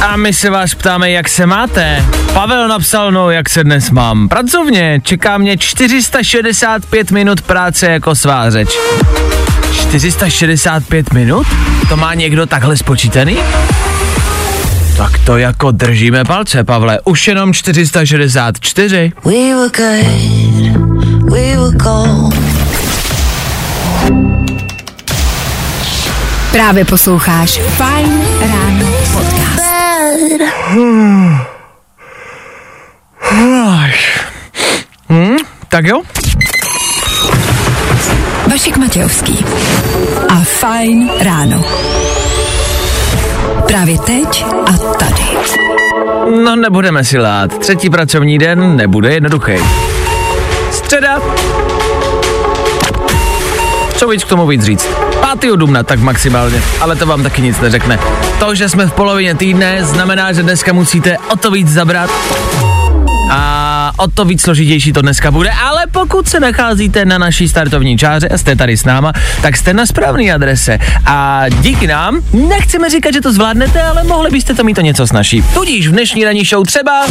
A my se vás ptáme, jak se máte. Pavel napsal, no, jak se dnes mám. Pracovně, čeká mě 465 minut práce jako svářeč. 465 minut? To má někdo takhle spočítaný? Tak to jako držíme palce, Pavle. Už jenom 464. We were good, we were gold. Právě posloucháš Fine podcast. Hm, tak jo? Vašek Matějovský a Fine Ráno. Právě teď a tady. No nebudeme si lát. Třetí pracovní den nebude jednoduchý. Středa. Co víc k tomu víc říct? 5. dubna tak maximálně, ale to vám taky nic neřekne. To, že jsme v polovině týdne, znamená, že dneska musíte o to víc zabrat a o to víc složitější to dneska bude, ale pokud se nacházíte na naší startovní čáře a jste tady s náma, tak jste na správné adrese. A díky nám, nechceme říkat, že to zvládnete, ale mohli byste to mít to něco snažší. Tudíž v dnešní ranní show třeba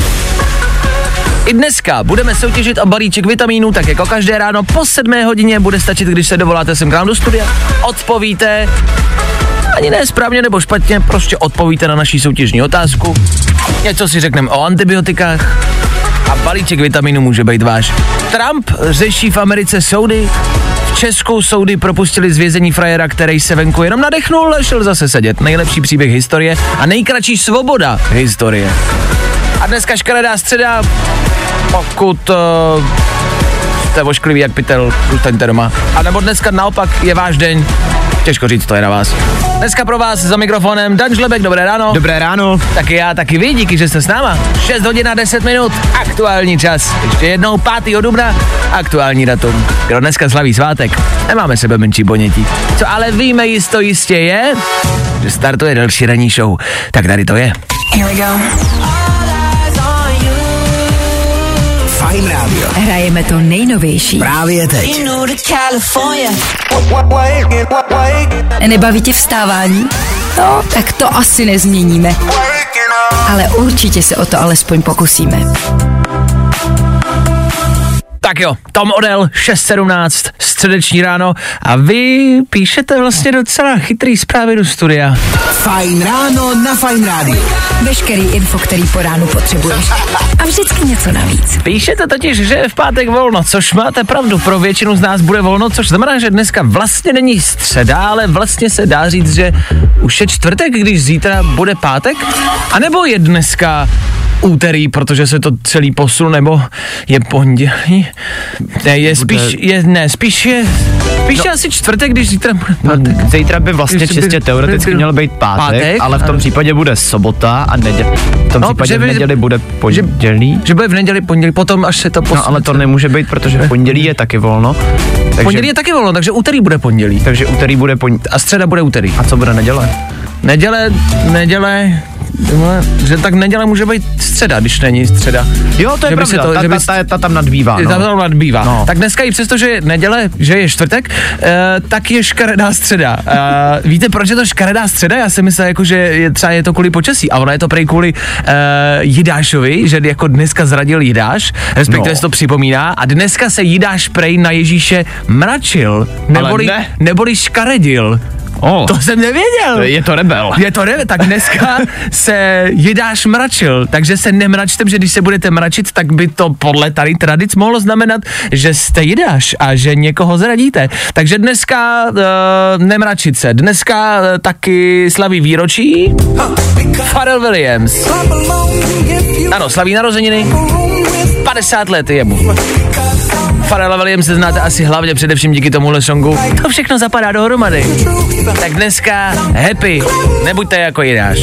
i dneska budeme soutěžit o balíček vitamínů, tak jako každé ráno po 7 hodině bude stačit, když se dovoláte sem k nám do studia, odpovíte, ani ne správně nebo špatně, prostě odpovíte na naší soutěžní otázku, něco si řekneme o antibiotikách a balíček vitamínů může být váš. Trump řeší v Americe soudy, v Česku soudy propustili z vězení frajera, který se venku jenom nadechnul a šel zase sedět. Nejlepší příběh historie a nejkratší svoboda historie. A dneska škaredá středa, pokud uh, jste ošklivý jak pytel, zůstaňte doma. A nebo dneska naopak je váš den, těžko říct, to je na vás. Dneska pro vás za mikrofonem Dan Žlebek, dobré ráno. Dobré ráno. Taky já, taky vy, díky, že jste s náma. 6 hodin a 10 minut, aktuální čas. Ještě jednou 5. dubna, aktuální datum. Kdo dneska slaví svátek, nemáme sebe menší ponětí. Co ale víme jisto jistě je, že startuje další ranní show. Tak tady to je. Here we go. Fajn rádio. Hrajeme to nejnovější. Právě teď. Nebaví tě vstávání? No, tak to asi nezměníme. Ale určitě se o to alespoň pokusíme. Tak jo, Tom Odell, 6.17, středeční ráno a vy píšete vlastně docela chytrý zprávy do studia. Fajn ráno na Fajn rádiu. Veškerý info, který po ránu potřebuješ. A vždycky něco navíc. Píšete totiž, že je v pátek volno, což máte pravdu, pro většinu z nás bude volno, což znamená, že dneska vlastně není středa, ale vlastně se dá říct, že už je čtvrtek, když zítra bude pátek, a nebo je dneska úterý, protože se to celý posun, nebo je pondělí? Ne, je spíš, je, ne, spíš je, spíš no, je asi čtvrtek, když zítra bude pátek. Zítra by vlastně Když by- čistě by- teoreticky by- měl být pátek, pátek, ale v tom ano. případě bude sobota a neděle. V tom No, případě že v by- neděli bude pondělí. Že bude v neděli, pondělí, potom až se to posune. No ale to nemůže být, protože v pondělí je taky volno. Takže, Pondělí je taky volno, takže úterý bude pondělí. takže úterý bude pondělí. A středa bude úterý. A co bude neděle? Neděle, neděle, že tak neděle může být středa, když není středa. Jo, to je Že by pravda, se to- ta, že by ta, ta, ta, tam nadbývá. No. No. Tam nadbývá. No. Tak dneska i přesto, že je neděle, že je čtvrtek, e, tak je škaredá středa. E, víte, proč je to škaredá středa? Já si myslel, jako, že je, třeba je to kvůli počasí, a ono je to prej kvůli e, Jidášovi, že jako dneska zradil Jidáš, respektive No. se to připomíná, a dneska se Jidáš prej na Ježíše mračil, neboli, ne. neboli škaredil. Oh, To jsem nevěděl. je to rebel. Je to ne, tak dneska se Jidáš mračil, takže se nemračte, že když se budete mračit, tak by to podle tady tradic mohlo znamenat, že jste Jidáš a že někoho zradíte. Takže dneska uh, nemračit se. Dneska uh, taky slaví výročí Pharrell Williams. Ano, slaví narozeniny. 50 let je mu. Pharrella Williams se znáte asi hlavně především díky tomuhle songu. To všechno zapadá dohromady. Tak dneska happy, nebuďte jako Jiráš.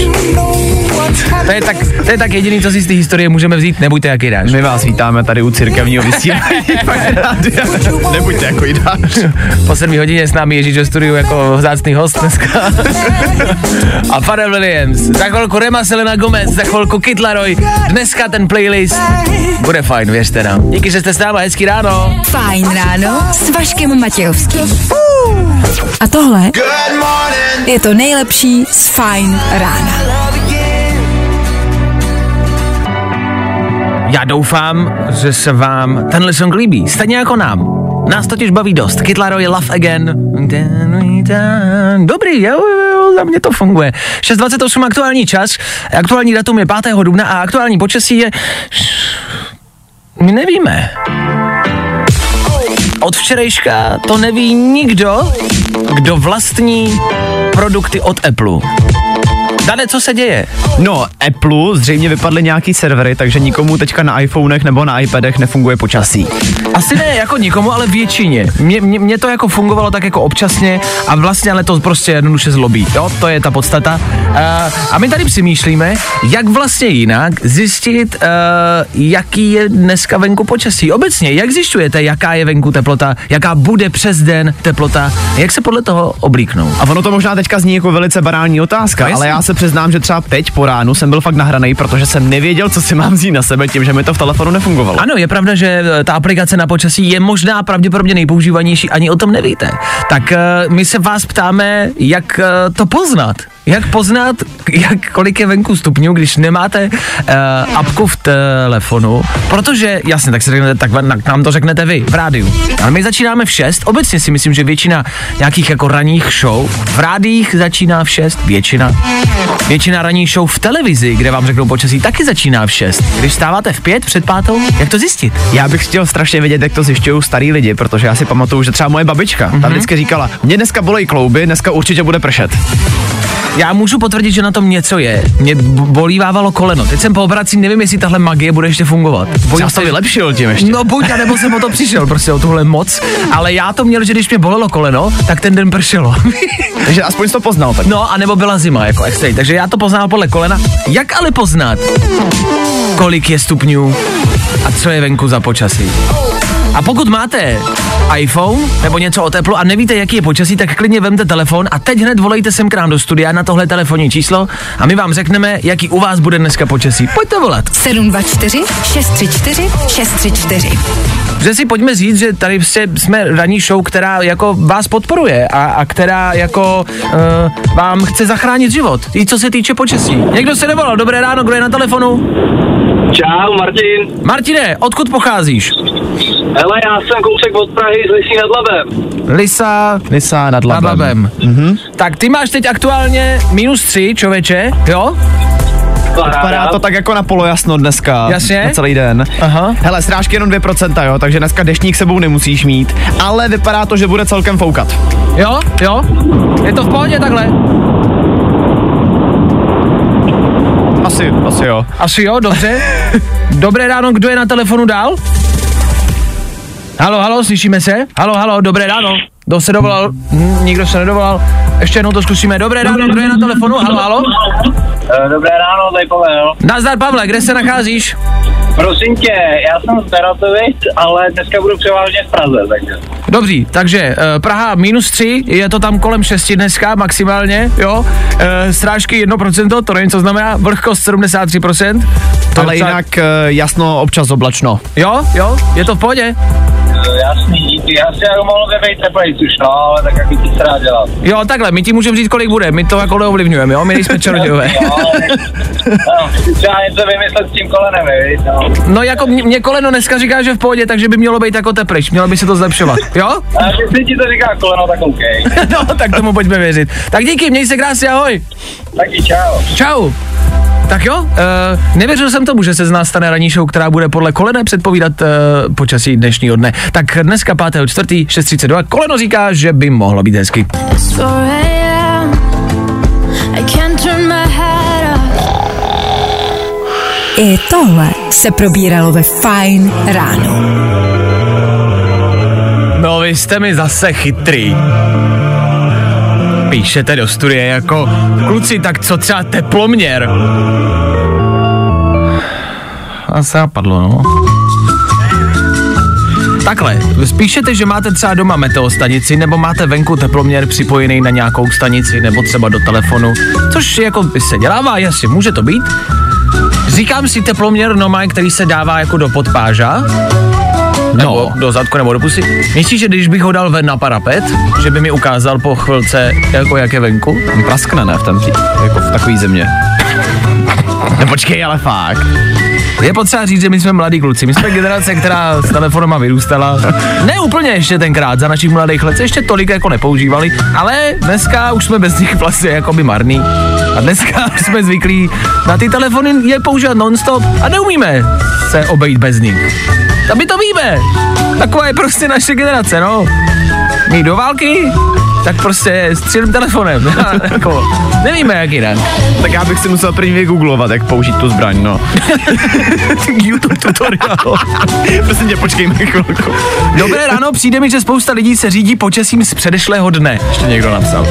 To je tak, to je tak jediný, co si z té historie můžeme vzít, nebuďte jak Jiráš. My vás vítáme tady u církevního vysílání. Nebuďte jako jidáš. Po 7 hodině s námi Ježíš do studiu jako vzácný host dneska. A Pharrell Williams, za chvilku Rema Selena Gomez, za chvilku Kid Laroi. Dneska ten playlist bude fajn, věřte nám. Díky, že jste s námi, hezký ráno. Fajn ráno s Vaškem Matějovským. A tohle je to nejlepší z Fajn rána. Já doufám, že se vám tenhle song líbí, stejně jako nám. Nás totiž baví dost. Kid Laroi, Love Again. Dobrý, jo, jo, za mě to funguje. 6.28 aktuální čas, aktuální datum je 5. dubna a aktuální počasí je... My nevíme. Od včerejška to neví nikdo, kdo vlastní produkty od Apple. Dane, co se děje? No, Apple zřejmě vypadly nějaký servery, takže nikomu teďka na iPhonech nebo na iPadech nefunguje počasí. Asi ne jako nikomu, ale většině. Mně, mě, mě to jako fungovalo tak jako občasně a vlastně ale to prostě jednoduše zlobí. Jo, to je ta podstata. Uh, a my tady přemýšlíme, jak vlastně jinak zjistit, uh, jaký je dneska venku počasí. Obecně, jak zjišťujete, jaká je venku teplota, jaká bude přes den teplota, jak se podle toho oblíknou. A ono to možná teďka zní jako velice banální otázka, No, ale já se přiznám, že třeba teď po ránu jsem byl fakt nahraný, protože jsem nevěděl, co si mám vzít na sebe tím, že mi to v telefonu nefungovalo. Ano, je pravda, že eh, ta aplikace na počasí je možná pravděpodobně nejpoužívanější, ani o tom nevíte. Tak uh, my se vás ptáme, jak uh, to poznat. Jak poznat, jak, kolik je venku stupňů, když nemáte uh, apku v telefonu, protože, jasně, tak si řeknete, tak na- nám to řeknete vy v rádiu. Ale my začínáme v 6, obecně si myslím, že většina nějakých jako ranních show v rádiích začíná v 6, většina. Většina ranních show v televizi, kde vám řeknou počasí, taky začíná v 6. Když stáváte v 5 před pátou, jak to zjistit? Já bych chtěl strašně vědět, jak to zjišťují starý lidi, protože já si pamatuju, že třeba moje babička Mhm. mm-hmm. tam vždycky říkala, mě dneska bolej klouby, dneska určitě bude pršet. Já můžu potvrdit, že na tom něco je. Mě bolívávalo koleno. Teď jsem po operaci, nevím, jestli tahle magie bude ještě fungovat. Bojím Já to vylepšil tím ještě. No buď, nebo jsem o to přišel, prostě o tuhle moc. Ale já to měl, že když mě bolelo koleno, tak ten den pršelo. Takže aspoň jsi to poznal tak. No, a nebo byla zima, jako extra. Takže já to poznal podle kolena. Jak ale poznat, kolik je stupňů a co je venku za počasí? A pokud máte iPhone nebo něco o teplu a nevíte, jaký je počasí, tak klidně vemte telefon a teď hned volejte sem k nám do studia na tohle telefonní číslo a my vám řekneme, jaký u vás bude dneska počasí. Pojďte volat. 724 634 634. Že si pojďme říct, že tady jsme ranní show, která jako vás podporuje a, a která jako uh, vám chce zachránit život. I co se týče počasí. Někdo se nevolal, dobré ráno, kdo je na telefonu? Čau, Martin. Martine, odkud pocházíš? Hele, já jsem kousek od Prahy z Lisí nad Labem. Lisa Lisa nad nad labem. Labem. Mm-hmm. Tak ty máš teď aktuálně minus tři, člověče, jo? Vypadá to tak jako na polojasno dneska. Jasně. Na celý den. Aha. Hele, srážky jenom 2%, jo, takže dneska deštník sebou nemusíš mít, ale vypadá to, že bude celkem foukat. Jo, jo? Je to v pohodě takhle? Asi, asi jo. Asi jo, dobře. Dobré ráno, kdo je na telefonu dál? Halo, halo, slyšíme se? Halo, halo, dobré ráno. Kdo se dovolal? Hm, nikdo se nedovolal. Ještě jednou to zkusíme. Dobré ráno, kdo je na telefonu? Halo, halo. Eh, Dobré ráno, tady Pavel. Nazdar, Pavle, kde se nacházíš? Prosím tě, já jsem z Beratovic, ale dneska budu převážně v Praze, takže. Dobří, takže uh, Praha minus 3, je to tam kolem 6 dneska maximálně, jo. Uh, strážky 1%, to nevím, co znamená, vlhkost 73%. To Ale jinak eh, jasno, občas oblačno. Jo, jo, je to v pohodě? Jasný, díky. Já si jako mohl by být teplejc už, no, ale tak jak ti se rád dělat. Jo, takhle, my ti můžeme říct, kolik bude, my to jako neovlivňujeme, jo, my nejsme čarodějové. Jo, no, třeba něco vymyslet s tím kolenem, viď, no. No jako mě, mě koleno dneska říká, že v pohodě, takže by mělo být jako tepliš, mělo by se to zlepšovat, jo? A jestli ti to říká koleno, tak OK. No, tak tomu pojďme věřit. Tak díky, měj se krásně, ahoj. Taky čau. Čau. Tak jo, uh, nevěřil jsem tomu, že se z nás stane ranní show, která bude podle kolene předpovídat uh, počasí dnešního dne. Tak dneska 5. 4. 6.32. Koleno říká, že by mohlo být hezky. It's 4 a.m. I tohle se probíralo ve Fajn ráno. No vy jste mi zase chytrý. Píšete do studie jako, kluci, tak co třeba teploměr? A se napadlo, no. Takhle, spíšete, že máte třeba doma meteostanici, nebo máte venku teploměr připojený na nějakou stanici, nebo třeba do telefonu, což jako by se dělává, jasně, může to být. Říkám si teploměr normálně, který se dává jako do podpáža, nebo do zadku, nebo do pusy. Myslíš, že když bych ho dal ven na parapet, že by mi ukázal po chvilce, jako jak je venku? Praskne, ne, v pří, jako v takové země. No počkej, ale fakt. Je potřeba říct, že my jsme mladí kluci. My jsme generace, která s telefonama vyrůstala. Ne úplně ještě tenkrát, za našich mladých let se ještě tolik jako nepoužívali, ale dneska už jsme bez nich vlastně jako by marný. A dneska jsme zvyklí na ty telefony je používat nonstop a neumíme se obejít bez nich. A my to víme. Taková je prostě naše generace, no. My do války, tak prostě střílím telefonem. jako, nevíme, jak jinak. Tak já bych si musel první vygooglovat, jak použít tu zbraň, no. YouTube tutoriál. Prosím tě, počkejme chvilku. Dobré ráno, přijde mi, že spousta lidí se řídí počasím z předešlého dne. Ještě někdo napsal.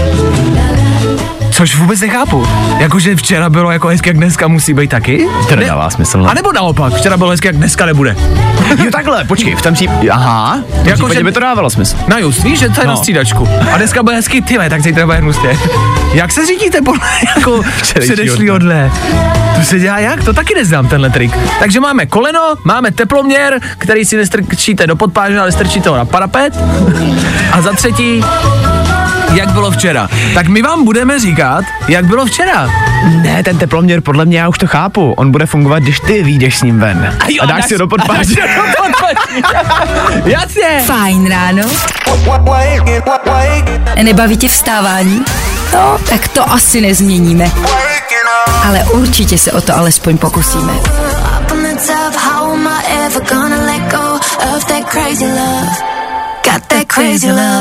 Což vůbec nechápu. Jakože včera bylo jako hezky, jak dneska musí být taky? To nedává smysl. A No. nebo naopak, včera bylo hezky, jak dneska nebude. Jo, takhle, počkej, v tom případě, aha, v tom Jako, případě že- by to dávalo smysl. No just, víš, že to je no. Na střídačku. A dneska bude hezky, ty tak zítra bude hnusně. Jak se řídíte podle jako předešlýho dne? To se dělá jak? To taky neznám tenhle trik. Takže máme koleno, máme teploměr, který si nestrčíte do podpáže, ale strčíte ho na parapet. A za třetí, jak bylo včera. Tak my vám budeme říkat, jak bylo včera. Ne, ten teploměr, podle mě já už to chápu. On bude fungovat, když ty vyjdeš s ním ven. A, podpáže. A dáš si ho do podpáže. Jasně. Fajn ráno. Nebaví tě vstávání? No, tak to asi nezměníme. Ale určitě se o to alespoň pokusíme. How am I ever gonna let go of that crazy love.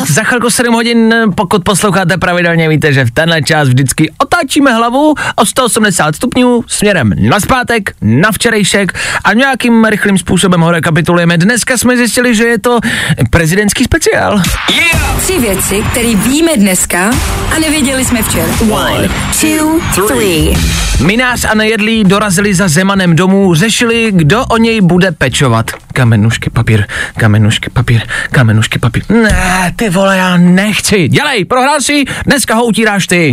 Za chvilku 7 hodin, pokud posloucháte pravidelně, víte, že v tenhle čas vždycky otáčíme hlavu o 180 stupňů směrem na zpátek, na včerejšek a nějakým rychlým způsobem ho rekapitulujeme. Dneska jsme zjistili, že je to prezidentský speciál. Tři věci, které víme dneska a nevěděli jsme včera. One, two, three. Minář a nejedlí dorazili za Zemanem domů, řešili, kdo o něj bude pečovat. Kamenušky, papír, kamenušky, papír, kamenušky, papír. Ne, ty vole, já nechci. Dělej, prohrál si, dneska ho utíráš ty.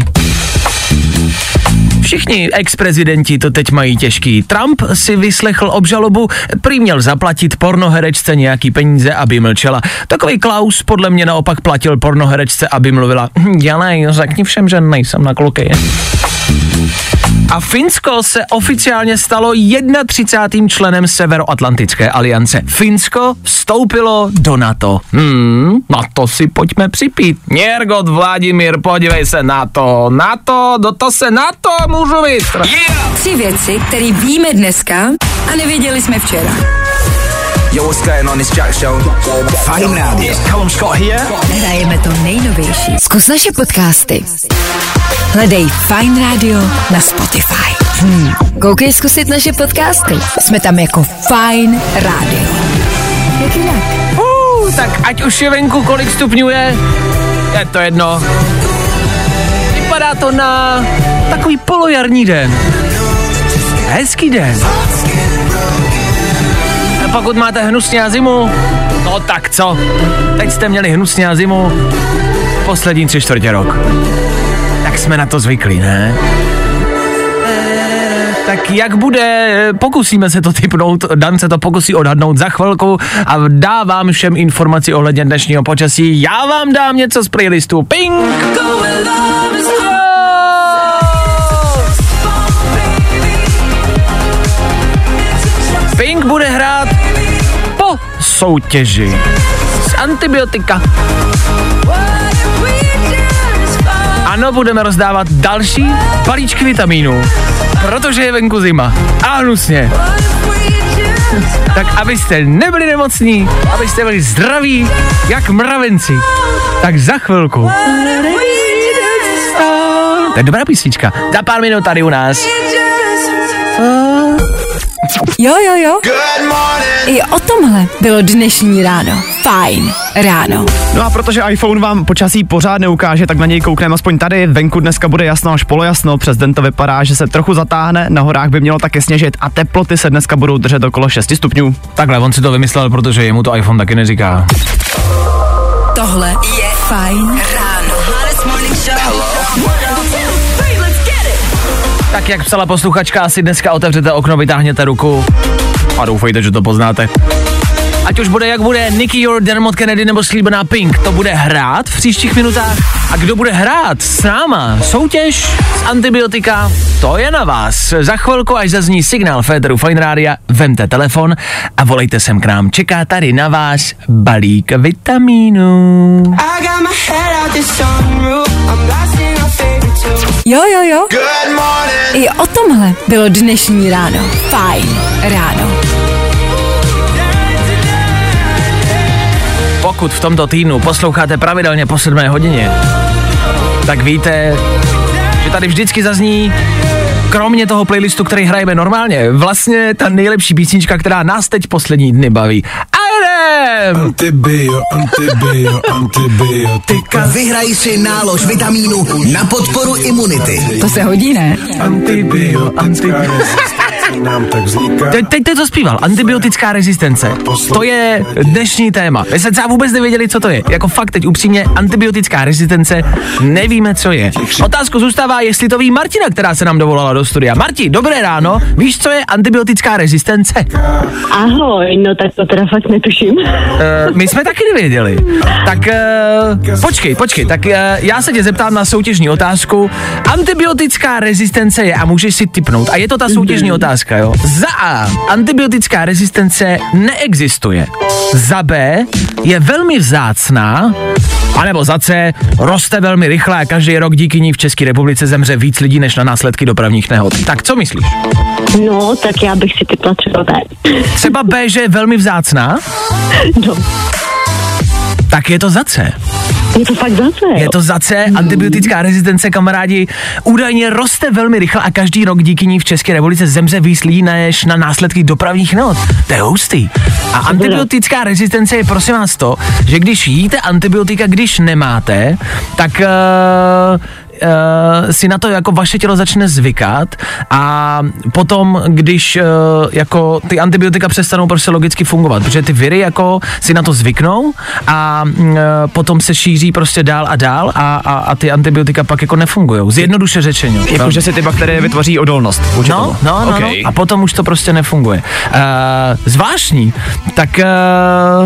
Všichni ex-prezidenti to teď mají těžký. Trump si vyslechl obžalobu, prý měl zaplatit pornoherečce nějaký peníze, aby mlčela. Takový Klaus podle mě naopak platil pornoherečce, aby mluvila. "Hm, Dělej, řekni všem, že nejsem na kluky. A Finsko se oficiálně stalo 31. členem Severoatlantické aliance. Finsko vstoupilo do NATO. Hmm, na to si pojďme připít. Něrgot Vladimír, podívej se na to. Na to, do to se na to můžu vystr. Tři věci, které víme dneska a nevěděli jsme včera. Yo, what's going on? It's Jack Show. Fine Radio. Callum Scott here. Hrajeme to nejnovější. Zkus naše podcasty. Hledej Fine Radio na Spotify. Hmm. Koukej zkusit naše podcasty. Jsme tam jako Fine Radio. Jak jinak? Uh, tak ať už je venku kolik stupňů je, je to jedno. Vypadá to na takový polojarní den. Hezký den. Pokud máte hnusně a zimu, no tak co? Teď jste měli hnusně a zimu poslední tři čtvrtě rok. Tak jsme na to zvyklí, ne? Tak jak bude, pokusíme se to typnout, Dan se to pokusí odhadnout za chvilku a dá vám všem informaci ohledně dnešního počasí. Já vám dám něco z playlistu Pink. Pink bude hrát soutěži z antibiotika. Ano, budeme rozdávat další balíčky vitamínů, protože je venku zima. A hnusně. Tak abyste nebyli nemocní, abyste byli zdraví, jak mravenci. Tak za chvilku. To je dobrá písnička. Za pár minut tady u nás. Jo, jo, jo. I I o tomhle bylo dnešní ráno. Fajn ráno. No a protože iPhone vám počasí pořád neukáže, tak na něj koukneme aspoň tady. Venku dneska bude jasno až polojasno, přes den to vypadá, že se trochu zatáhne, na horách by mělo také sněžit a teploty se dneska budou držet okolo 6 stupňů. Takhle, on si to vymyslel, protože jemu to iPhone taky neříká. Tohle je Fajn ráno. Tak jak psala posluchačka, asi dneska otevřete okno, vytáhněte ruku a doufejte, že to poznáte. Ať už bude jak bude, Nicky Your, Dermot Kennedy nebo slíbená Pink, to bude hrát v příštích minutách. A kdo bude hrát s náma soutěž z antibiotika, to je na vás. Za chvilku, až zazní signál Féteru Fine Rádia, vemte telefon a volejte sem k nám. Čeká tady na vás balík vitamínů. Jo, jo, jo. I o tomhle bylo dnešní ráno. Fajn ráno. Pokud v tomto týdnu posloucháte pravidelně po 7 hodině, tak víte, že tady vždycky zazní kromě toho playlistu, který hrajeme normálně, vlastně ta nejlepší písnička, která nás teď poslední dny baví. A jdem! Antibio, antibio, antibiotika. Vyhraj si nálož vitamínu na podporu imunity. To se hodí, ne? Antibiotická rezistence nám tak vzniká. Teď, teď to zpíval, antibiotická rezistence. To je dnešní téma. My jsme třeba vůbec nevěděli, co to je. Jako fakt teď upřímně, antibiotická rezistence, nevíme, co je. Otázku zůstává, jestli to ví Martina, která se nám dovolala do studia. Marti, dobré ráno, víš, co je antibiotická rezistence? Ahoj, no tak to teda fakt netuším. Uh, my jsme taky nevěděli. Tak uh, počkej, počkej, tak uh, já se tě zeptám na soutěžní otázku. Antibiotická rezistence je, a můžeš si typnout, a je to ta soutěžní otázka, jo. Za A, antibiotická rezistence neexistuje. Za B, je velmi vzácná, anebo za C, roste velmi rychle a každý rok díky ní v České republice zemře víc lidí než na následky dopravních nehod. Tak co myslíš? No, tak já bych si typla třeba B. Třeba B, že je velmi vzácná? No, Tak je to za C. je to fakt zase, Je to za C, antibiotická rezistence, kamarádi, údajně roste velmi rychle a každý rok díky ní v České republice zemře víc lidí než na následky dopravních nehod. To je hustý. A antibiotická rezistence je prosím vás to, že když jíte antibiotika, když nemáte, tak uh, Uh, si na to jako vaše tělo začne zvykat a potom, když uh, jako ty antibiotika přestanou prostě logicky fungovat, protože ty viry jako si na to zvyknou a uh, potom se šíří prostě dál a dál a, a, a ty antibiotika pak jako nefungují. Zjednoduše řečeno. Jako, že si ty bakterie vytvoří odolnost. No, tomu. no, no, okay. no. A potom už to prostě nefunguje. Uh, zvláštní. Tak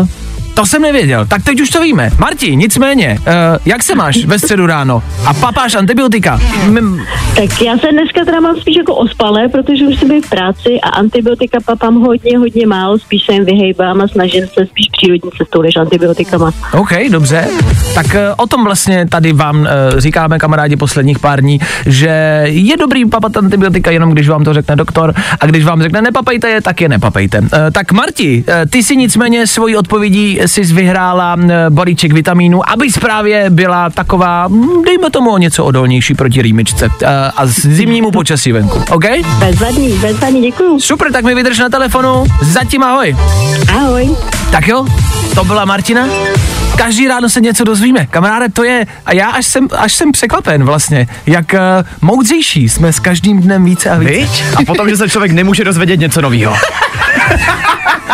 uh, to jsem nevěděl. Tak teď už to víme. Marti, nicméně, uh, jak se máš ve středu ráno? A papáš antibiotika? M- Tak já se dneska teda mám spíš jako ospalé, protože už jsem byl v práci a antibiotika papám hodně, hodně málo, spíš se jim vyhejbám a snažím se spíš přírodní cestou než antibiotikama. OK, dobře. Tak uh, o tom vlastně tady vám uh, říkáme, kamarádi, posledních pár dní, že je dobrý papat antibiotika jenom když vám to řekne doktor a když vám řekne nepapejte je, tak je nepapejte. Uh, tak Marti, uh, ty si nicméně svojí odpovědí si vyhrála balíček vitamínů, aby právě byla taková, dejme tomu o něco odolnější proti rýmičce uh, a z- zimnímu počasí venku. OK? Bezvadný, bezvadný, děkuju. Super, tak mi vydrž na telefonu. Zatím ahoj. Ahoj. Tak jo, to byla Martina. Každý ráno se něco dozvíme. Kamaráde, to je, a já až jsem, až jsem překvapen vlastně, jak uh, moudřejší jsme s každým dnem více a více. Viď? A potom, že se člověk nemůže dozvědět něco nového.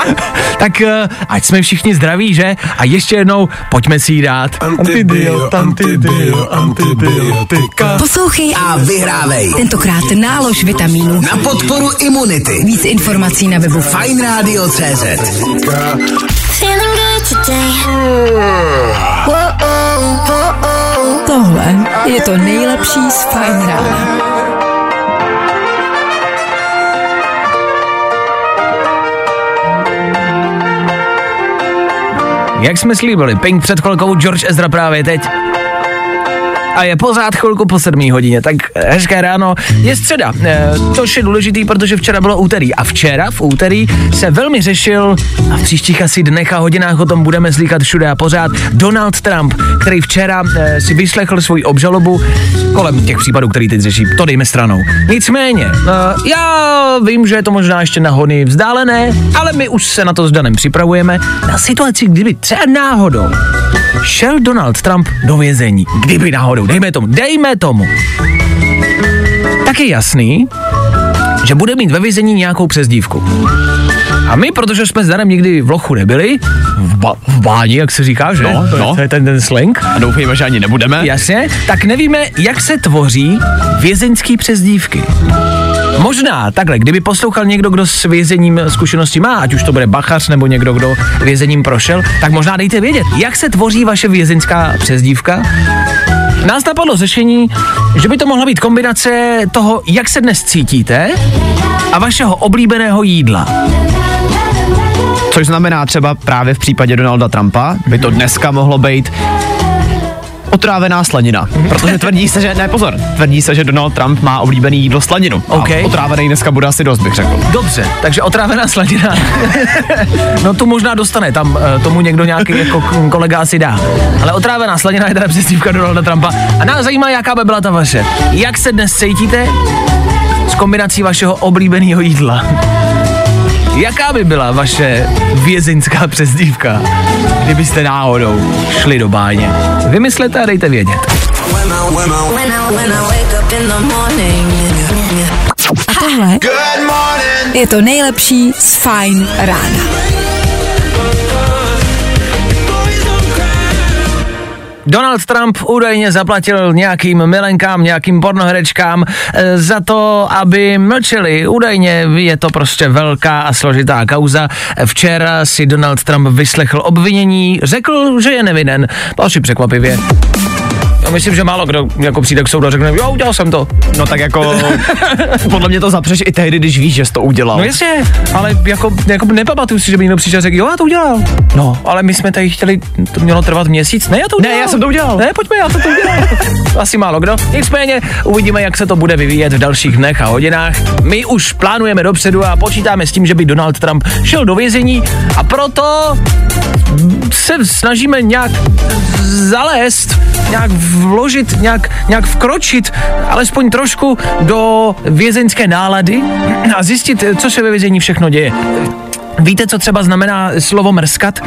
Tak uh, ať jsme všichni zdraví, že? A ještě jednou, pojďme si jí dát. Antibio, antibio, antibiotika. Poslouchej a vyhrávej tentokrát nálož vitamínu. na podporu imunity. Víc informací na webu Fajn Radio CZ. Feeling good today. Tohle je to nejlepší z Fajn rána. Jak jsme slíbili, Pink před chvilkou, George Ezra právě teď. A je pořád chvilku po 7 hodině, tak hezké ráno. Je středa, eh, což je důležitý, protože včera bylo úterý a včera v úterý se velmi řešil a v příštích asi dnech a hodinách o tom budeme slíkat všude a pořád Donald Trump, který včera eh, si vyslechl svoji obžalobu kolem těch případů, který teď řeší. To dejme stranou. Nicméně, eh, já vím, že je to možná ještě na hony vzdálené, ale my už se na to s Danem připravujeme na situaci, kdyby třeba náhodou šel Donald Trump do vězení. Kdyby náhodou, dejme tomu, dejme tomu. Tak je jasný, že bude mít ve vězení nějakou přezdívku. A my, protože jsme s Danem nikdy v lochu nebyli, v, ba- v báni, jak se říká, že? No, to, je- no. to je ten, ten slang. A doufejme, že ani nebudeme. Jasně, tak nevíme, jak se tvoří vězeňský přezdívky. Možná, takhle, kdyby poslouchal někdo, kdo s vězením zkušenosti má, ať už to bude bachař nebo někdo, kdo vězením prošel, tak možná dejte vědět, jak se tvoří vaše vězeňská přezdívka. Nás napadlo řešení, že by to mohla být kombinace toho, jak se dnes cítíte a vašeho oblíbeného jídla. Což znamená třeba právě v případě Donalda Trumpa, by to dneska mohlo být otrávená slanina. Protože tvrdí se, že, ne pozor, tvrdí se, že Donald Trump má oblíbený jídlo slaninu. OK. A otrávený dneska bude asi dost, bych řekl. Dobře, takže otrávená sladina. no tu možná dostane, tam eh, tomu někdo nějaký jako kolega asi dá. Ale otrávená sladina je teda přestívka Donalda Trumpa. A nás zajímá, jaká by byla ta vaše. Jak se dnes cítíte s kombinací vašeho oblíbeného jídla? Jaká by byla vaše vězeňská přezdívka, kdybyste náhodou šli do báně? Vymyslete a dejte vědět. A tohle je to nejlepší z Fine rána. Donald Trump údajně zaplatil nějakým milenkám, nějakým pornoherečkám e, za to, aby mlčeli. Údajně je to prostě velká a složitá kauza. Včera si Donald Trump vyslechl obvinění, řekl, že je nevinen. Asi překvapivě. Já myslím, že málo kdo jako přijde k soudu a řekne, jo, udělal jsem to. No tak jako, podle mě to zapřeš i tehdy, když víš, že jsi to udělal. No jasně, ale jako, jako nepamatuju si, že by někdo přišel a řekl, jo, já to udělal. No, ale my jsme tady chtěli, to mělo trvat měsíc. Ne, já to Ne, udělal. já jsem to udělal. Ne, pojďme, já jsem to udělal. Asi málo kdo. Nicméně uvidíme, jak se to bude vyvíjet v dalších dnech a hodinách. My už plánujeme dopředu a počítáme s tím, že by Donald Trump šel do vězení a proto se snažíme nějak zalézt, nějak vložit, nějak, nějak vkročit, alespoň trošku do vězeňské nálady a zjistit, co se ve vězení všechno děje. Víte, co třeba znamená slovo mrskat?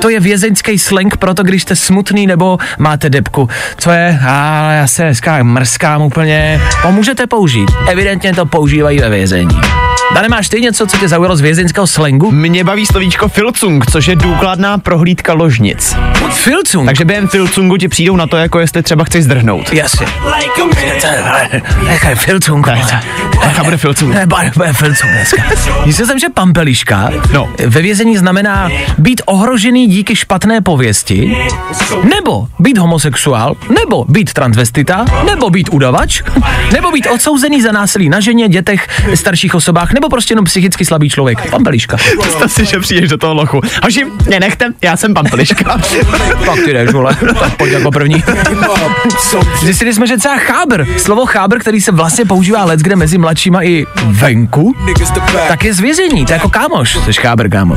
To je vězeňský slang pro to, když jste smutný nebo máte depku. Co je? A já se dneska mrskám úplně. To můžete použít. Evidentně to používají ve vězení. Dane, máš ty něco, co tě zaujalo z vězeňského slangu? Mě baví slovíčko filcung, což je důkladná prohlídka ložnic. Filcung. Takže během filcungu ti přijdou na to, jako jestli třeba chceš zdrhnout. Jasně. Jaká je filcung? Jaká bude filcung? Ne, bude, bude filcung dneska. Myslel jsem, že pampeliška No. ve vězení znamená být ohrožený díky špatné pověsti, nebo být homosexuál, nebo být transvestita, nebo být udavač, nebo být odsouzený za násilí na ženě, dětech, starších osobách, nebo prostě jenom psychicky slabý člověk. Pampeliška. Představ si, že přijdeš do toho lochu. Hoši, mě nechte, já jsem pampeliška. Pak ty jdeš, vole. Tak pojď jako první. Zjistili jsme, že třeba chábr, slovo chábr, který se vlastně používá let, kde mezi mladšíma i venku, tak je z vězení, to je jako kámoš. Jsi chábr, kámo.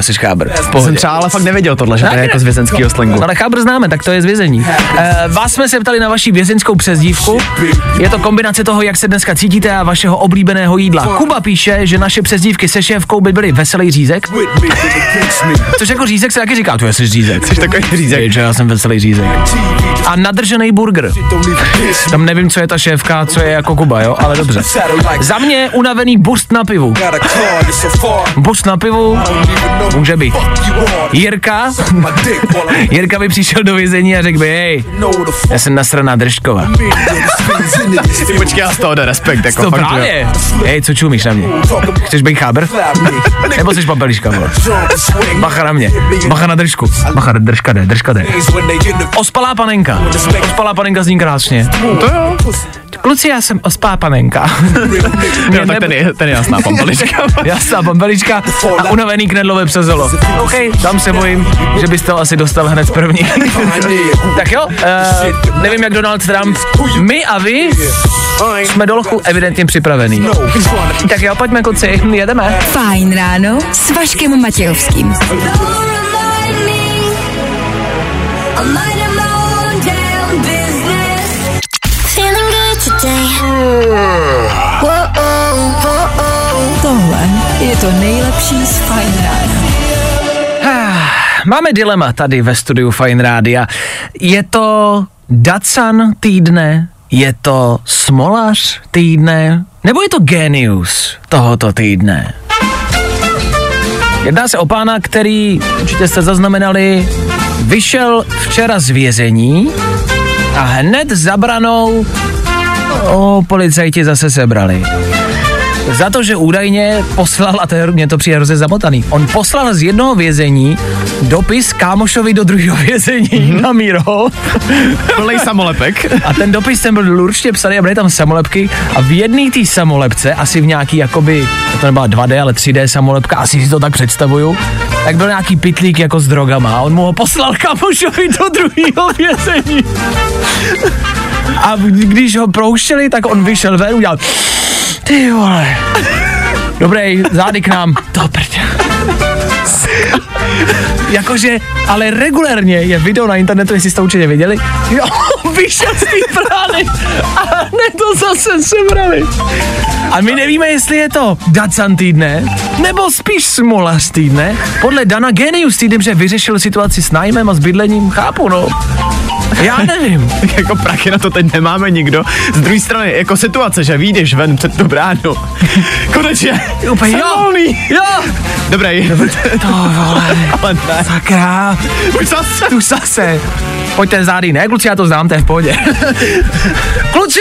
Jsi chábr. Jsem třeba ale fakt nevěděl tohle, že to je jako z vězenského slangu. Ale chábr známe, tak to je z vězení. E, vás jsme se ptali na vaši vězeňskou přezdívku. Je to kombinace toho, jak se dneska cítíte a vašeho oblíbeného jídla. Kuba píše, že naše přezdívky se šéfkou by byly veselý řízek. Což jako řízek se taky říká, tu jsi řízek. Jsi takový řízek. Že já jsem veselý řízek. A nadržený burger. Tam nevím, co je ta šéfka, co je jako Kuba, jo, ale dobře. Za mě unavený bust na pivu. Bust na pivu může být. Jirka, Jirka by přišel do vězení a řekl by, hej, já jsem nasraná držkova. Počkej, já z toho jde respekt, jako To právě. Hej, co čumíš na mě? Chceš být chábr? Nebo jsi papeliška, vole? Bacha na mě. Bacha na držku. Bacha, držka jde, držka jde. Ospalá panenka. Ospalá panenka zní krásně. To jo. Kluci, já jsem ospá panenka. Jo, tak ten je, ten je jasná pampelička. Jasná bambelička a unavený knedlové přezolo. OK, tam se bojím, že bys to asi dostal hned první. tak jo, uh, nevím jak Donald Trump, my a vy jsme do lochu evidentně připravený. Tak jo, pojďme kluci, jedeme. Fajn ráno s Vaškem Matějovským. Feeling Tohle je to nejlepší z Fajn rána. Máme dilema tady ve studiu Fine Rádia. Je to Datsan týdne, je to Smolař týdne, nebo je to Genius tohoto týdne? Jedná se o pána, který, určitě jste zaznamenali, vyšel včera z vězení a hned zabranou o policajti zase sebrali. Za to, že údajně poslal, a to je, mě to přijde hrozně zamotaný, on poslal z jednoho vězení dopis kámošovi do druhého vězení mm-hmm. na Míro. Plnej samolepek. A ten dopis ten byl určitě psaný a byly tam samolepky a v jedné té samolepce, asi v nějaký jakoby, to nebyla 2D, ale 3D samolepka, asi si to tak představuju, tak byl nějaký pitlík jako s drogama a on mu ho poslal kámošovi do druhého vězení. A když ho prouštěli, tak on vyšel ven, udělal ty vole. Dobrý, zády k nám. Prdě. Jakože, ale regulérně je video na internetu, jestli jste to určitě viděli. Jo, vyšel z té brány a hned to zase sebrali. A my nevíme, jestli je to Dacan týdne, nebo spíš Smolař týdne. Podle Dana Genius týdne, že vyřešil situaci s nájmem a s bydlením, chápu no. Já nevím. jako prachy na to teď nemáme nikdo. Z druhé strany, jako situace, že vyjdeš ven před tu bránu. Konečně. Úplně jo. volný. Jo, Dobrý. To vole. Ale ne. Sakra. Už zase. Už zase. Pojďte zády, ne, kluci, já to znám, to je v pohodě. kluci,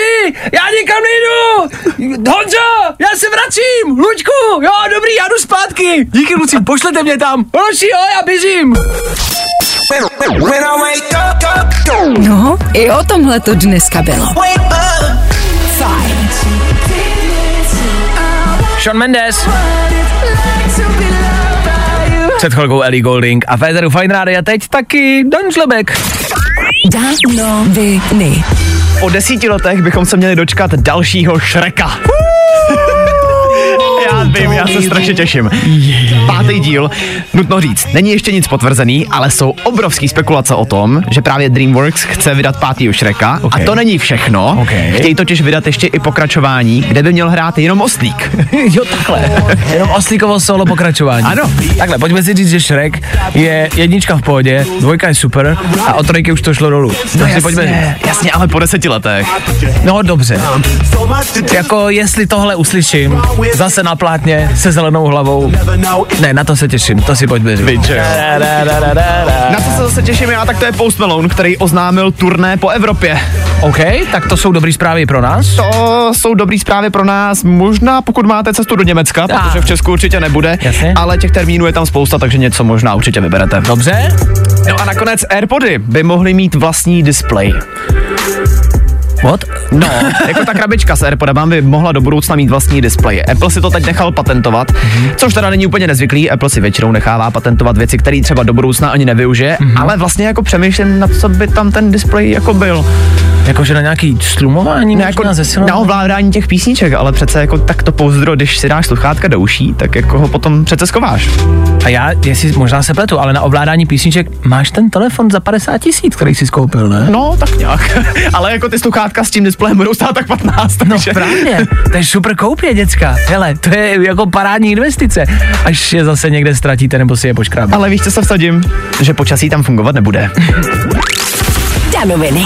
já nikam nejdu! Honzo, já se vracím! Luďku, jo, dobrý, já jdu zpátky! Díky, kluci, pošlete mě tam! Hoši, jo, já běžím! No, i o tomhle to dneska bylo. Fajn. Sean Mendes. Před chvilkou Ellie Golding a Féteru Fine Radio teď taky Dan Žlebek. Danoviny. Po desíti letech bychom se měli dočkat dalšího Šreka. Vím, já se strašně těším. Pátý díl, nutno říct, není ještě nic potvrzený, ale jsou obrovský spekulace o tom, že právě DreamWorks chce vydat pátýho Šreka Ok. a to není všechno. Ok. Chtějí totiž vydat ještě i pokračování, kde by měl hrát jenom Oslík. jo, takhle. Jenom oslíkovo solo pokračování. Ano. Takhle, pojďme si říct, že Shrek je jednička v pohodě, dvojka je super a o trojky už to šlo dolů. No si pojďme jasně, ale po deseti letech. No dobře. Jako jestli tohle uslyším zase na plátně se zelenou hlavou, ne, na to se těším, to si pojďme říct. Na co se zase těším já, tak to je Post Malone, který oznámil turné po Evropě. OK, tak to jsou dobrý zprávy pro nás. To jsou dobrý zprávy pro nás, možná pokud máte cestu do Německa, Ah. protože v Česku určitě nebude, Jasně. ale těch termínů je tam spousta, takže něco možná určitě vyberete. Dobře? No a nakonec AirPody by mohly mít vlastní displej. What? No, jako ta krabička s AirPodem by mohla do budoucna mít vlastní displej. Apple si to teď nechal patentovat, což teda není úplně nezvyklý. Apple si většinou nechává patentovat věci, které třeba do budoucna ani nevyužije, ale vlastně jako přemýšlím, na co by tam ten displej jako byl. Jakože na nějaký strumování? Možná jako zesilování? na ovládání těch písniček, ale přece jako takto pouzdro, když si dáš sluchátka do uší, tak jako ho potom přece skováš. A já, jestli možná se pletu, ale na ovládání písniček máš ten telefon za 50 tisíc, který jsi skoupil, ne? No, tak nějak. ale jako ty sluchátka s tím displejem budou stát tak 15. No takže... právě, to je super koupě, děcka. Hele, to je jako parádní investice, až je zase někde ztratíte nebo si je poškrábáte. Ale víš, co se vsadím? Že počasí tam fungovat nebude. Danoviny.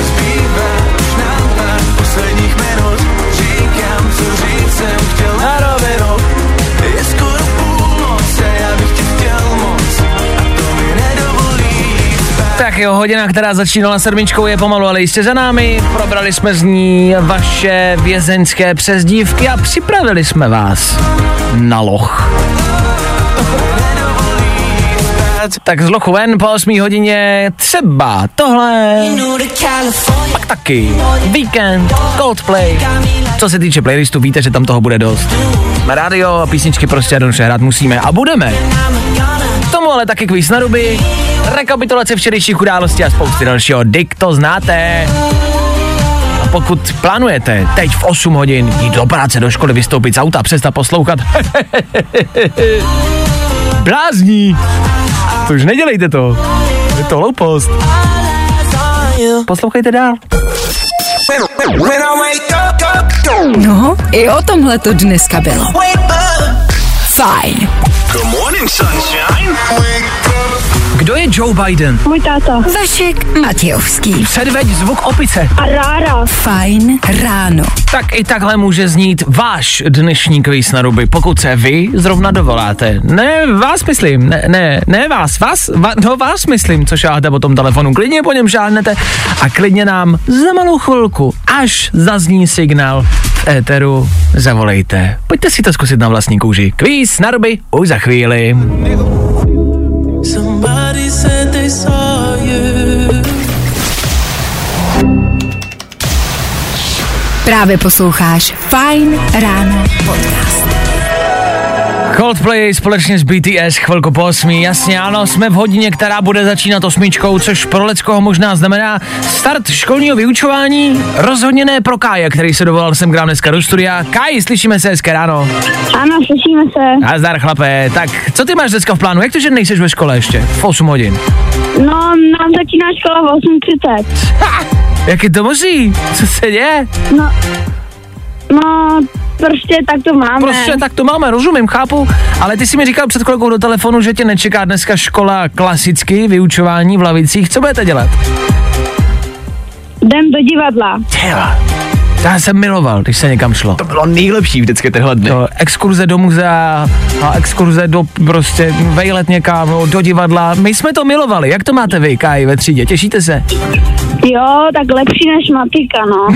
Tak jo, hodina, která začínala sedmičkou, je pomalu, ale jistě za námi. Probrali jsme z ní vaše vězeňské přezdívky a připravili jsme vás na loch. Tak z lochu ven po 8 hodině třeba tohle, pak taky Weekend, Coldplay. Co se týče playlistu, víte, že tam toho bude dost. Rádio a písničky prostě jednoduše hrát musíme a budeme. Tomu ale taky kvíz na ruby, rekapitulace včerejších událostí a spousty dalšího. Dick to znáte. A pokud plánujete teď v 8 hodin jít do práce, do školy, vystoupit z auta, přestat poslouchat, blázní, to už nedělejte to. Je to hloupost. Poslouchejte dál. No, i o tomhle to dneska bylo. Fajn. Good morning, sunshine. Kdo je Joe Biden? Můj táta. Vašek Matějovský. Předveď zvuk opice. A rára. Fajn ráno. Tak i takhle může znít váš dnešní kvíz na ruby, pokud se vy zrovna dovoláte. Ne, vás myslím, ne, ne, ne vás, vás, va, no vás myslím, co šáháte po tom telefonu. Klidně po něm žádnete a klidně nám za malou chvilku, až zazní signál v éteru, zavolejte. Pojďte si to zkusit na vlastní kůži. Kvíz na ruby už za chvíli. Právě posloucháš Fajn ráno podcast. Coldplay společně s BTS chvilku po osmí, jasně ano, jsme v hodině, která bude začínat osmičkou, což pro Leckoho možná znamená start školního vyučování, rozhodně ne pro Káje, který se dovolal sem k nám dneska do studia. Kaj, slyšíme se hezké ráno. Ano, slyšíme se. Nazdar chlape, tak co ty máš dneska v plánu, jak to, že nejseš ve škole ještě, v 8 hodin? No, nám začíná škola v 8.30. Ha! Jak je to možný? Co se děje? No, no, prostě tak to máme. Prostě tak to máme, rozumím, chápu, ale ty si mi říkal před chvilkou do telefonu, že tě nečeká dneska škola klasicky, vyučování v lavicích. Co budete dělat? Jdem do divadla. Těla. Já jsem miloval, když se někam šlo. To bylo nejlepší vždycky tyhle dny. To exkurze do muzea a exkurze do prostě vejlet někam, no, do divadla. My jsme to milovali. Jak to máte vy, Kaj, ve třídě? Těšíte se? Jo, tak lepší než matika, no.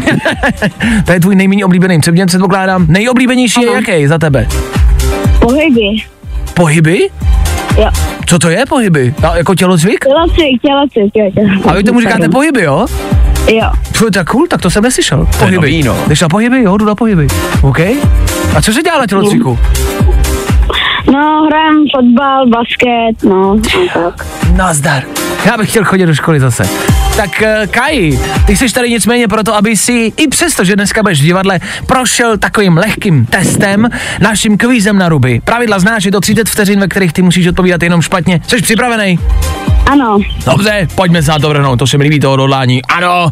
to je tvůj nejméně oblíbený předmět, předpokládám. Nejoblíbenější je Ano. jaký za tebe? Pohyby. Pohyby? Jo. Co to je pohyby? A jako tělocvik? Tělocvik, tělocvik, jo, jo. A vy tomu říkáte pohyby, jo? Jo. Pfu, tak cool, tak to jsem neslyšel. Pohyby. nový, no. Jdeš na pohyby? Jo, jdu na pohyby. OK. A co se dělá na tělocviku? No, hrajem fotbal, basket, no, tak. Nazdar. Já bych chtěl chodit do školy zase. Tak uh, Kai, ty jsi tady nicméně proto, aby si i přesto, že dneska budeš v divadle, prošel takovým lehkým testem, naším kvízem na ruby. Pravidla znáš, je to 30 vteřin, ve kterých ty musíš odpovídat jenom špatně. Jsi připravený? Ano, Dobře, pojďme se na to vrhnout, to se mi líbí to odhodlání. Ano.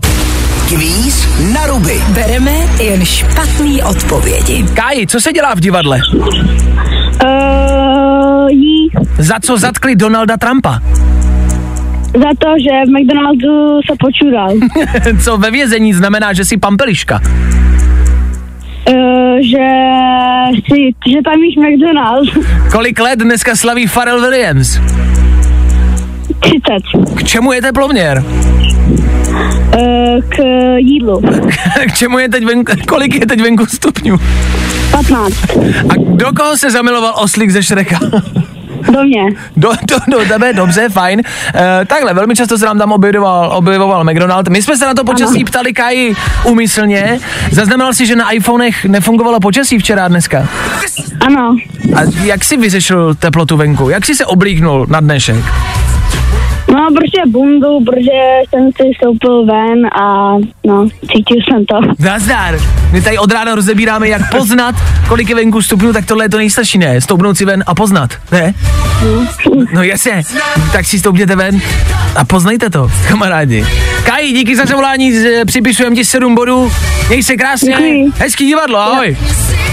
Kvíz na ruby. Bereme jen špatný odpovědi. Kai, co se dělá v divadle? uh, jí Za co zatkli Donalda Trumpa? za to, že v McDonaldu se počural. co ve vězení znamená, že jsi pampeliška? uh, že, si, že tam jíš McDonald's. Kolik let dneska slaví Pharrell Williams? 30. K čemu je teploměr? Uh, k jídlu. K čemu je teď venku, kolik je teď venku stupňů? 15. A do koho se zamiloval oslík ze Šreka? Do mě. Do, do, do tebe, dobře, fajn. E, takhle, velmi často se nám tam objevoval, objevoval McDonald. My jsme se na to počasí ano. ptali Kaji umyslně. Zaznamenal si, že na iPhonech nefungovalo počasí včera a dneska? Ano. A jak jsi vyřešil teplotu venku? Jak jsi se oblíknul na dnešek? No, prostě bundu, protože jsem si stoupil ven a no, cítil jsem to. Nazdar. My tady od rána rozebíráme, jak poznat, kolik je venku stupňů, tak tohle je to nejstarší, ne? Stoupnout si ven a poznat, ne? No jasně, tak si stoupněte ven a poznejte to, kamarádi. Kaji, díky za zavolání, připisujeme ti 7 bodů, měj se krásně, Děkuji. hezký divadlo, ahoj.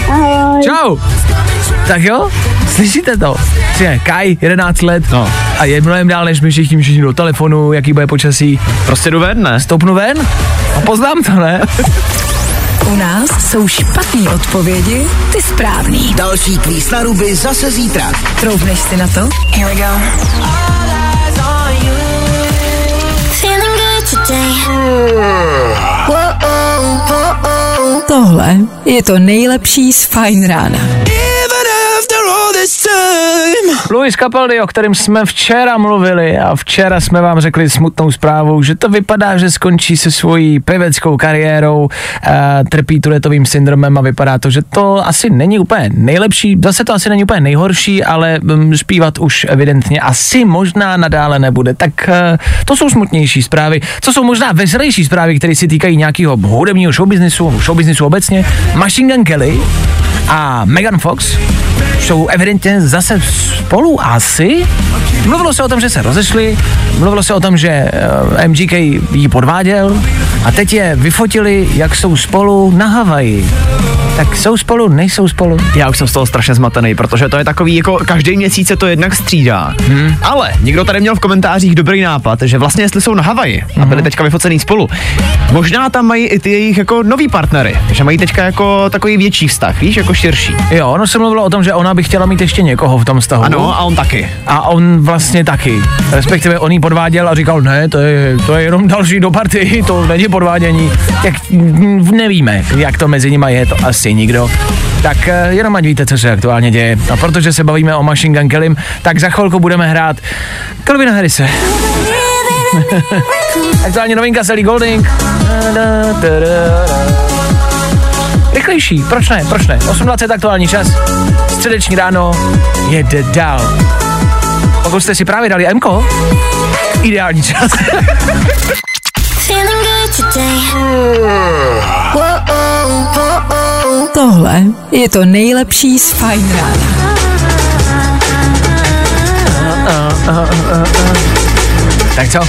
Ahoj. Čau. Tak jo, slyšíte to? Že Kaj, 11 let No. a je mnohem dál, než my všichni všichni do telefonu, jaký bude počasí. Prostě jdu ven, ne? Stoupnu ven a poznám to, ne? U nás jsou špatný odpovědi, ty správný. Další kvíz na ruby zase zítra. Troubneš si na to? Here we go. Tohle je to nejlepší z Fajn rána. Luis Capaldi, o kterém jsme včera mluvili a včera jsme vám řekli smutnou zprávu, že to vypadá, že skončí se svojí pěveckou kariérou, a trpí turetovým syndromem a vypadá to, že to asi není úplně nejlepší, zase to asi není úplně nejhorší, ale um, zpívat už evidentně asi možná nadále nebude. Tak uh, to jsou smutnější zprávy. Co jsou možná veselější zprávy, které se týkají nějakého hudebního showbiznisu, showbiznisu obecně. Machine Gun Kelly a Megan Fox jsou evidentně zase spolu asi. Mluvilo se o tom, že se rozešli, mluvilo se o tom, že uh, MGK jí podváděl a teď je vyfotili, jak jsou spolu na Havaji. Tak jsou spolu, nejsou spolu. Já už jsem z toho strašně zmatený, protože to je takový, jako každý měsíc se to jednak střídá. Hmm. Ale někdo tady měl v komentářích dobrý nápad, že vlastně jestli jsou na Havaji a byli teďka vyfocený spolu, možná tam mají i ty jejich jako nový partnery, že mají teďka jako takový větší vztah, víš, jako širší. Jo, ono se mluvilo o tom, že ona by chtěla mít ještě někoho v tom vztahu. Ano, a on taky. A on vlastně taky. Respektive on jí podváděl a říkal, ne, to je, to je jenom další do party, to není podvádění. Mm, nevíme, jak to mezi nimi je, to asi nikdo. Tak eh, jenom ať víte, co se aktuálně děje. A protože se bavíme o Machine Gun Kellym, tak za chvilku budeme hrát Calvina Harrise. Aktuálně novinka Sally Golding. Rychlejší, proč ne, proč ne? 8.20 aktuální čas, středeční ráno, jede dál. Pokud jste si právě dali Mko, ideální čas. feeling good today. Whoa, whoa, Tohle je to nejlepší z Fajn rána. Tak co?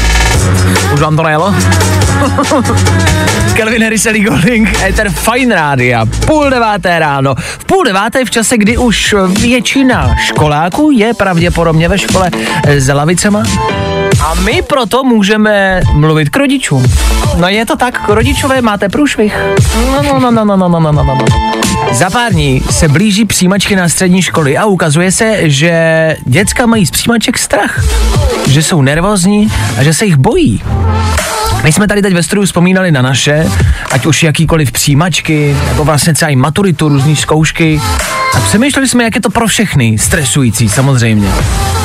Už vám to nejelo? Kelvin Harris, Ellie Golding, Ether Fine Rádia, půl deváté ráno. V půl deváté v čase, kdy už většina školáků je pravděpodobně ve škole s lavicema. A my proto můžeme mluvit k rodičům. No je to tak, rodičové máte průšvih. No, no, no, no, no, no, no, no, no, no. Za pár dní se blíží přijímačky na střední školy a ukazuje se, že děcka mají z přijímaček strach. Že jsou nervózní a že se jich bojí. My jsme tady teď ve studiu vzpomínali na naše, ať už jakýkoliv přijímačky, nebo vlastně třeba i maturitu, různé zkoušky. A přemýšleli jsme, jak je to pro všechny stresující, samozřejmě.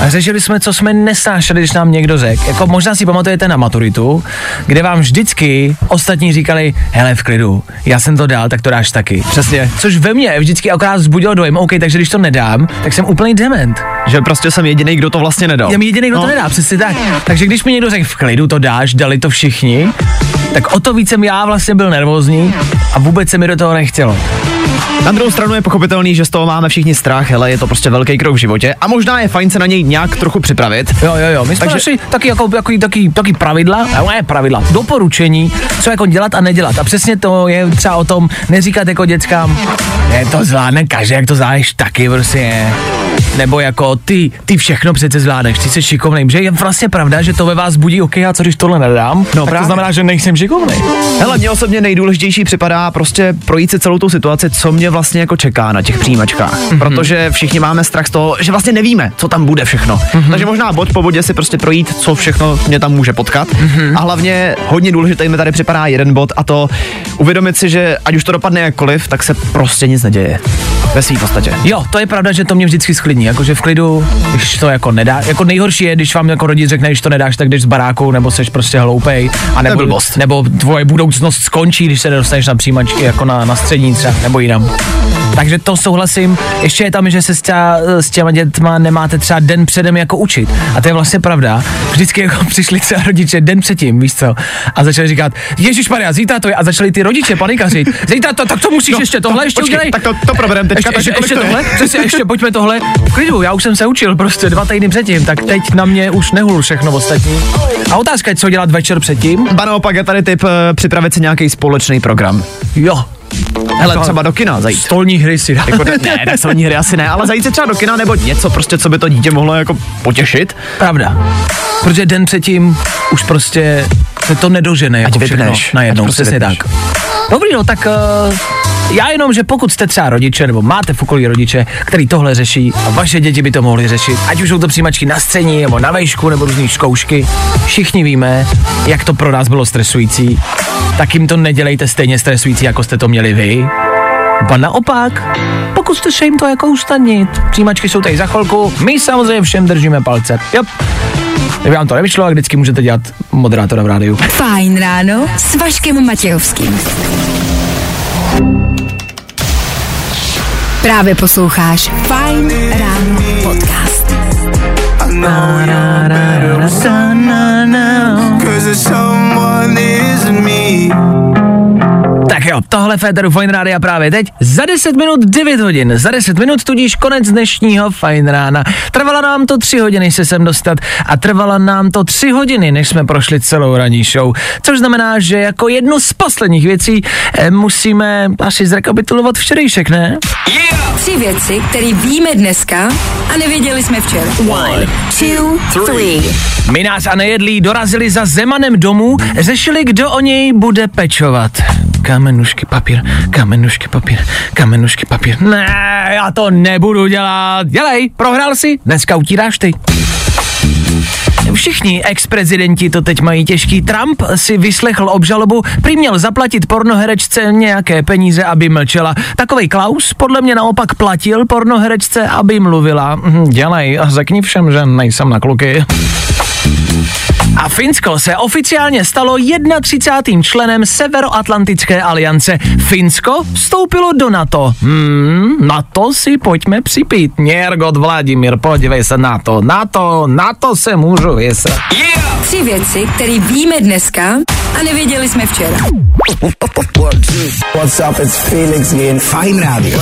A řešili jsme, co jsme nesnášeli, když nám někdo řekl. Jako možná si pamatujete na maturitu, kde vám vždycky ostatní říkali, hele, v klidu, já jsem to dal, tak to dáš taky. Přesně. Což ve mně vždycky akorát vzbudilo dojem, OK, takže když to nedám, tak jsem úplný dement. Že prostě jsem jediný, kdo to vlastně nedal. Já mi jediný, kdo to No. nedá, přesně tak. Takže když mi někdo řekl, v klidu to dáš, dali to všichni, tak o to víc jsem já vlastně byl nervózní a vůbec se mi do toho nechtělo. Na druhou stranu je pochopitelný, že z toho máme všichni strach, hele, je to prostě velký krok v životě a možná je fajn se na něj nějak trochu připravit. Jo, jo, jo, my jsme Takže- našli taky, jako, taky, taky, taky pravidla, a ne pravidla, doporučení, co jako dělat a nedělat. A přesně to je třeba o tom neříkat jako dětskám, je to zvládne každý, jak to zvládneš taky prostě. Nebo jako ty, ty všechno přece zvládneš, ty jsi šikovný. Že je vlastně pravda, že to ve vás budí, ok, a co když tohle nedám? No tak právě. to znamená, že nejsem šikovný. Hele, mně osobně nejdůležitější připadá prostě projít si celou tu situaci, co mě vlastně jako čeká na těch přijímačkách. Mm-hmm. Protože všichni máme strach z toho, že vlastně nevíme, co tam bude všechno. Mm-hmm. Takže možná bod po bodě si prostě projít, co všechno mě tam může potkat. Mm-hmm. A hlavně hodně důležitý mi tady připadá jeden bod a to uvědomit si, že ať už to dopadne jakkoliv, tak se prostě nic neděje. Ve své podstatě. Jo, to je pravda, že to mě vždycky sklidní, jakože v klidu, když to jako nedá, jako nejhorší je, když vám jako rodič řekne, když to nedáš, tak jdeš z baráku, nebo seš prostě hloupej, a nebo, nebo tvoje budoucnost skončí, když se nedostaneš na přijímačky, jako na, na střední třeba, nebo jinam. Takže to souhlasím. Ještě je tam, že se s, těma, s těma dětma nemáte třeba den předem jako učit. A to je vlastně pravda. Vždycky jako přišli třeba rodiče den předtím, víš co? A začali říkat, Ježíš Maria, zítra to je. A začali ty rodiče panikařit. Zítra to, tak to musíš No, ještě tohle, to- ještě počkej, udělej. tak to- to proberem teďka, Ještě, takže ještě, ještě to je? tohle, přesně, ještě pojďme tohle. V klidu, já už jsem se učil prostě dva týdny předtím, tak teď na mě už nehul všechno ostatní. A otázka je, co dělat večer předtím. Ba naopak je tady tip eh, připravit si nějaký společný program. Jo, Hele, třeba do kina zajít. stolní hry si dát. Jako ne, ne, ne, solní hry asi ne, ale zajít si třeba do kina nebo něco prostě, co by to dítě mohlo jako potěšit. Pravda. Protože den předtím už prostě se to nedožene jako vypneš, najednou, ať prostě přesně vypneš. tak. Dobrý, no tak uh, Já jenom, že pokud jste třeba rodiče nebo máte v okolí rodiče, který tohle řeší a vaše děti by to mohly řešit, ať už jsou to přijímačky na scéně nebo na vejšku nebo různé zkoušky, všichni víme, jak to pro nás bylo stresující, tak jim to nedělejte stejně stresující, jako jste to měli vy. Ba naopak, pokuste se jim to jako ustanit. Přijímačky jsou tady za chvilku, my samozřejmě všem držíme palce. Jo. Kdyby vám to nevyšlo, tak vždycky můžete dělat moderátora v rádiu. Fajn ráno s Vaškem Matějovským. Právě posloucháš Fajn ráno podcast. Tak jo, tohle Féteru Fine Rádia právě teď. Za 10 minut 9 hodin. Za 10 minut tudíž konec dnešního Fine Rána. Trvalo nám to 3 hodiny se sem dostat a trvala nám to 3 hodiny, než jsme prošli celou ranní show. Což znamená, že jako jednu z posledních věcí eh, musíme asi zrekapitulovat včerejšek, ne? Tři věci, které víme dneska a nevěděli jsme včera. One, two, three. Minář a nejedlí dorazili za Zemanem domů, řešili, kdo o něj bude pečovat. Kamenušky papír, kamenušky papír, kamenušky papír. Ne, já to nebudu dělat. Dělej, prohrál si, dneska utíráš ty. Všichni ex-prezidenti to teď mají těžký. Trump si vyslechl obžalobu, prý měl zaplatit pornoherečce nějaké peníze, aby mlčela. Takovej Klaus podle mě naopak platil pornoherečce, aby mluvila. Mhm, Dělej a řekni všem, že nejsem na kluky. A Finsko se oficiálně stalo 31. členem Severoatlantické aliance. Finsko vstoupilo do NATO. Hmm, na to si pojďme připít. Něrgot Vladimír, podívej se na to. Na to, na to se můžu vysrat. Tři věci, které víme dneska a nevěděli jsme včera. What's up, it's Felix again. Fine Radio.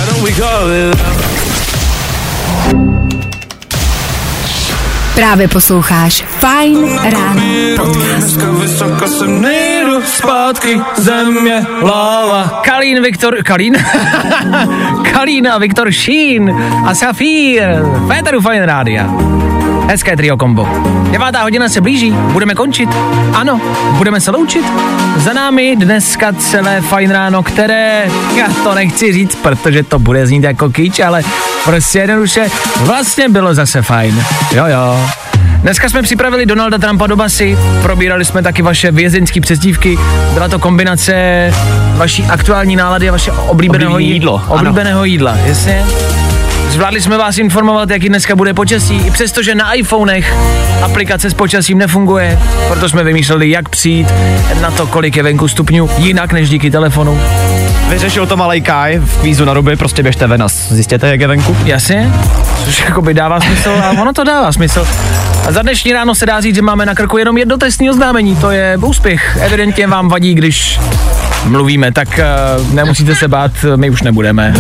Právě posloucháš Fajn ráno podcast. vysoko jsem nejdu zpátky, země, láva. Kalín Viktor, Kalín? Kalín a Viktor Šín a Safír. Féteru Fine Rádia. Hezké trio kombo. Devátá hodina se blíží, budeme končit. Ano, budeme se loučit. Za námi dneska celé fajn ráno, které, já to nechci říct, protože to bude znít jako kýč, ale prostě jednoduše vlastně bylo zase fajn. Jo, jo. Dneska jsme připravili Donalda Trumpa do basy, probírali jsme taky vaše vězeňské přezdívky, byla to kombinace vaší aktuální nálady a vaše oblíbeného Oblíbený jídlo, ano. Oblíbeného jídla, jasně. Zvládli jsme vás informovat, jaký dneska bude počasí, i přestože na iPhonech aplikace s počasím nefunguje, proto jsme vymýšleli, jak přijít na to, kolik je venku stupňů, jinak než díky telefonu. Vyřešil to malej Kai v kvízu na ruby, prostě běžte ven a zjistěte, jak je venku. Jasně, což jakoby dává smysl a ono to dává smysl. A za dnešní ráno se dá říct, že máme na krku jenom jedno trestní oznámení, to je úspěch. Evidentně vám vadí, když mluvíme, tak uh, nemusíte se bát, my už nebudeme.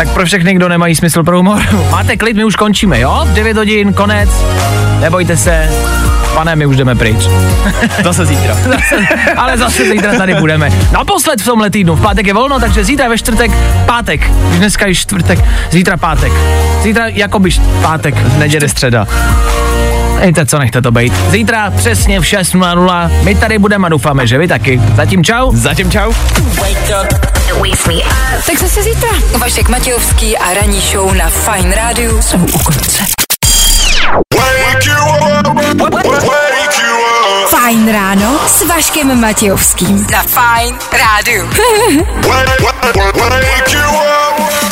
Tak pro všechny, kdo nemají smysl pro humor, máte klid, my už končíme, jo? V 9 hodin, konec, nebojte se, pane, my už jdeme pryč. Zase zítra. Zase, ale zase zítra tady budeme. Naposled v tomhle týdnu, v pátek je volno, takže zítra ve čtvrtek, pátek, když dneska je čtvrtek, zítra pátek. Zítra jakoby št- pátek, Neděli středa. Víte co, nechte to být. Zítra přesně v 6.00 my tady budeme a doufáme, že vy taky. Zatím čau. Zatím čau. Tak zase zítra. Vašek Matějovský a ranní show na Fajn rádiu jsou u konce. Fajn ráno s Vaškem Matějovským. Na Fajn rádiu. Wake you up.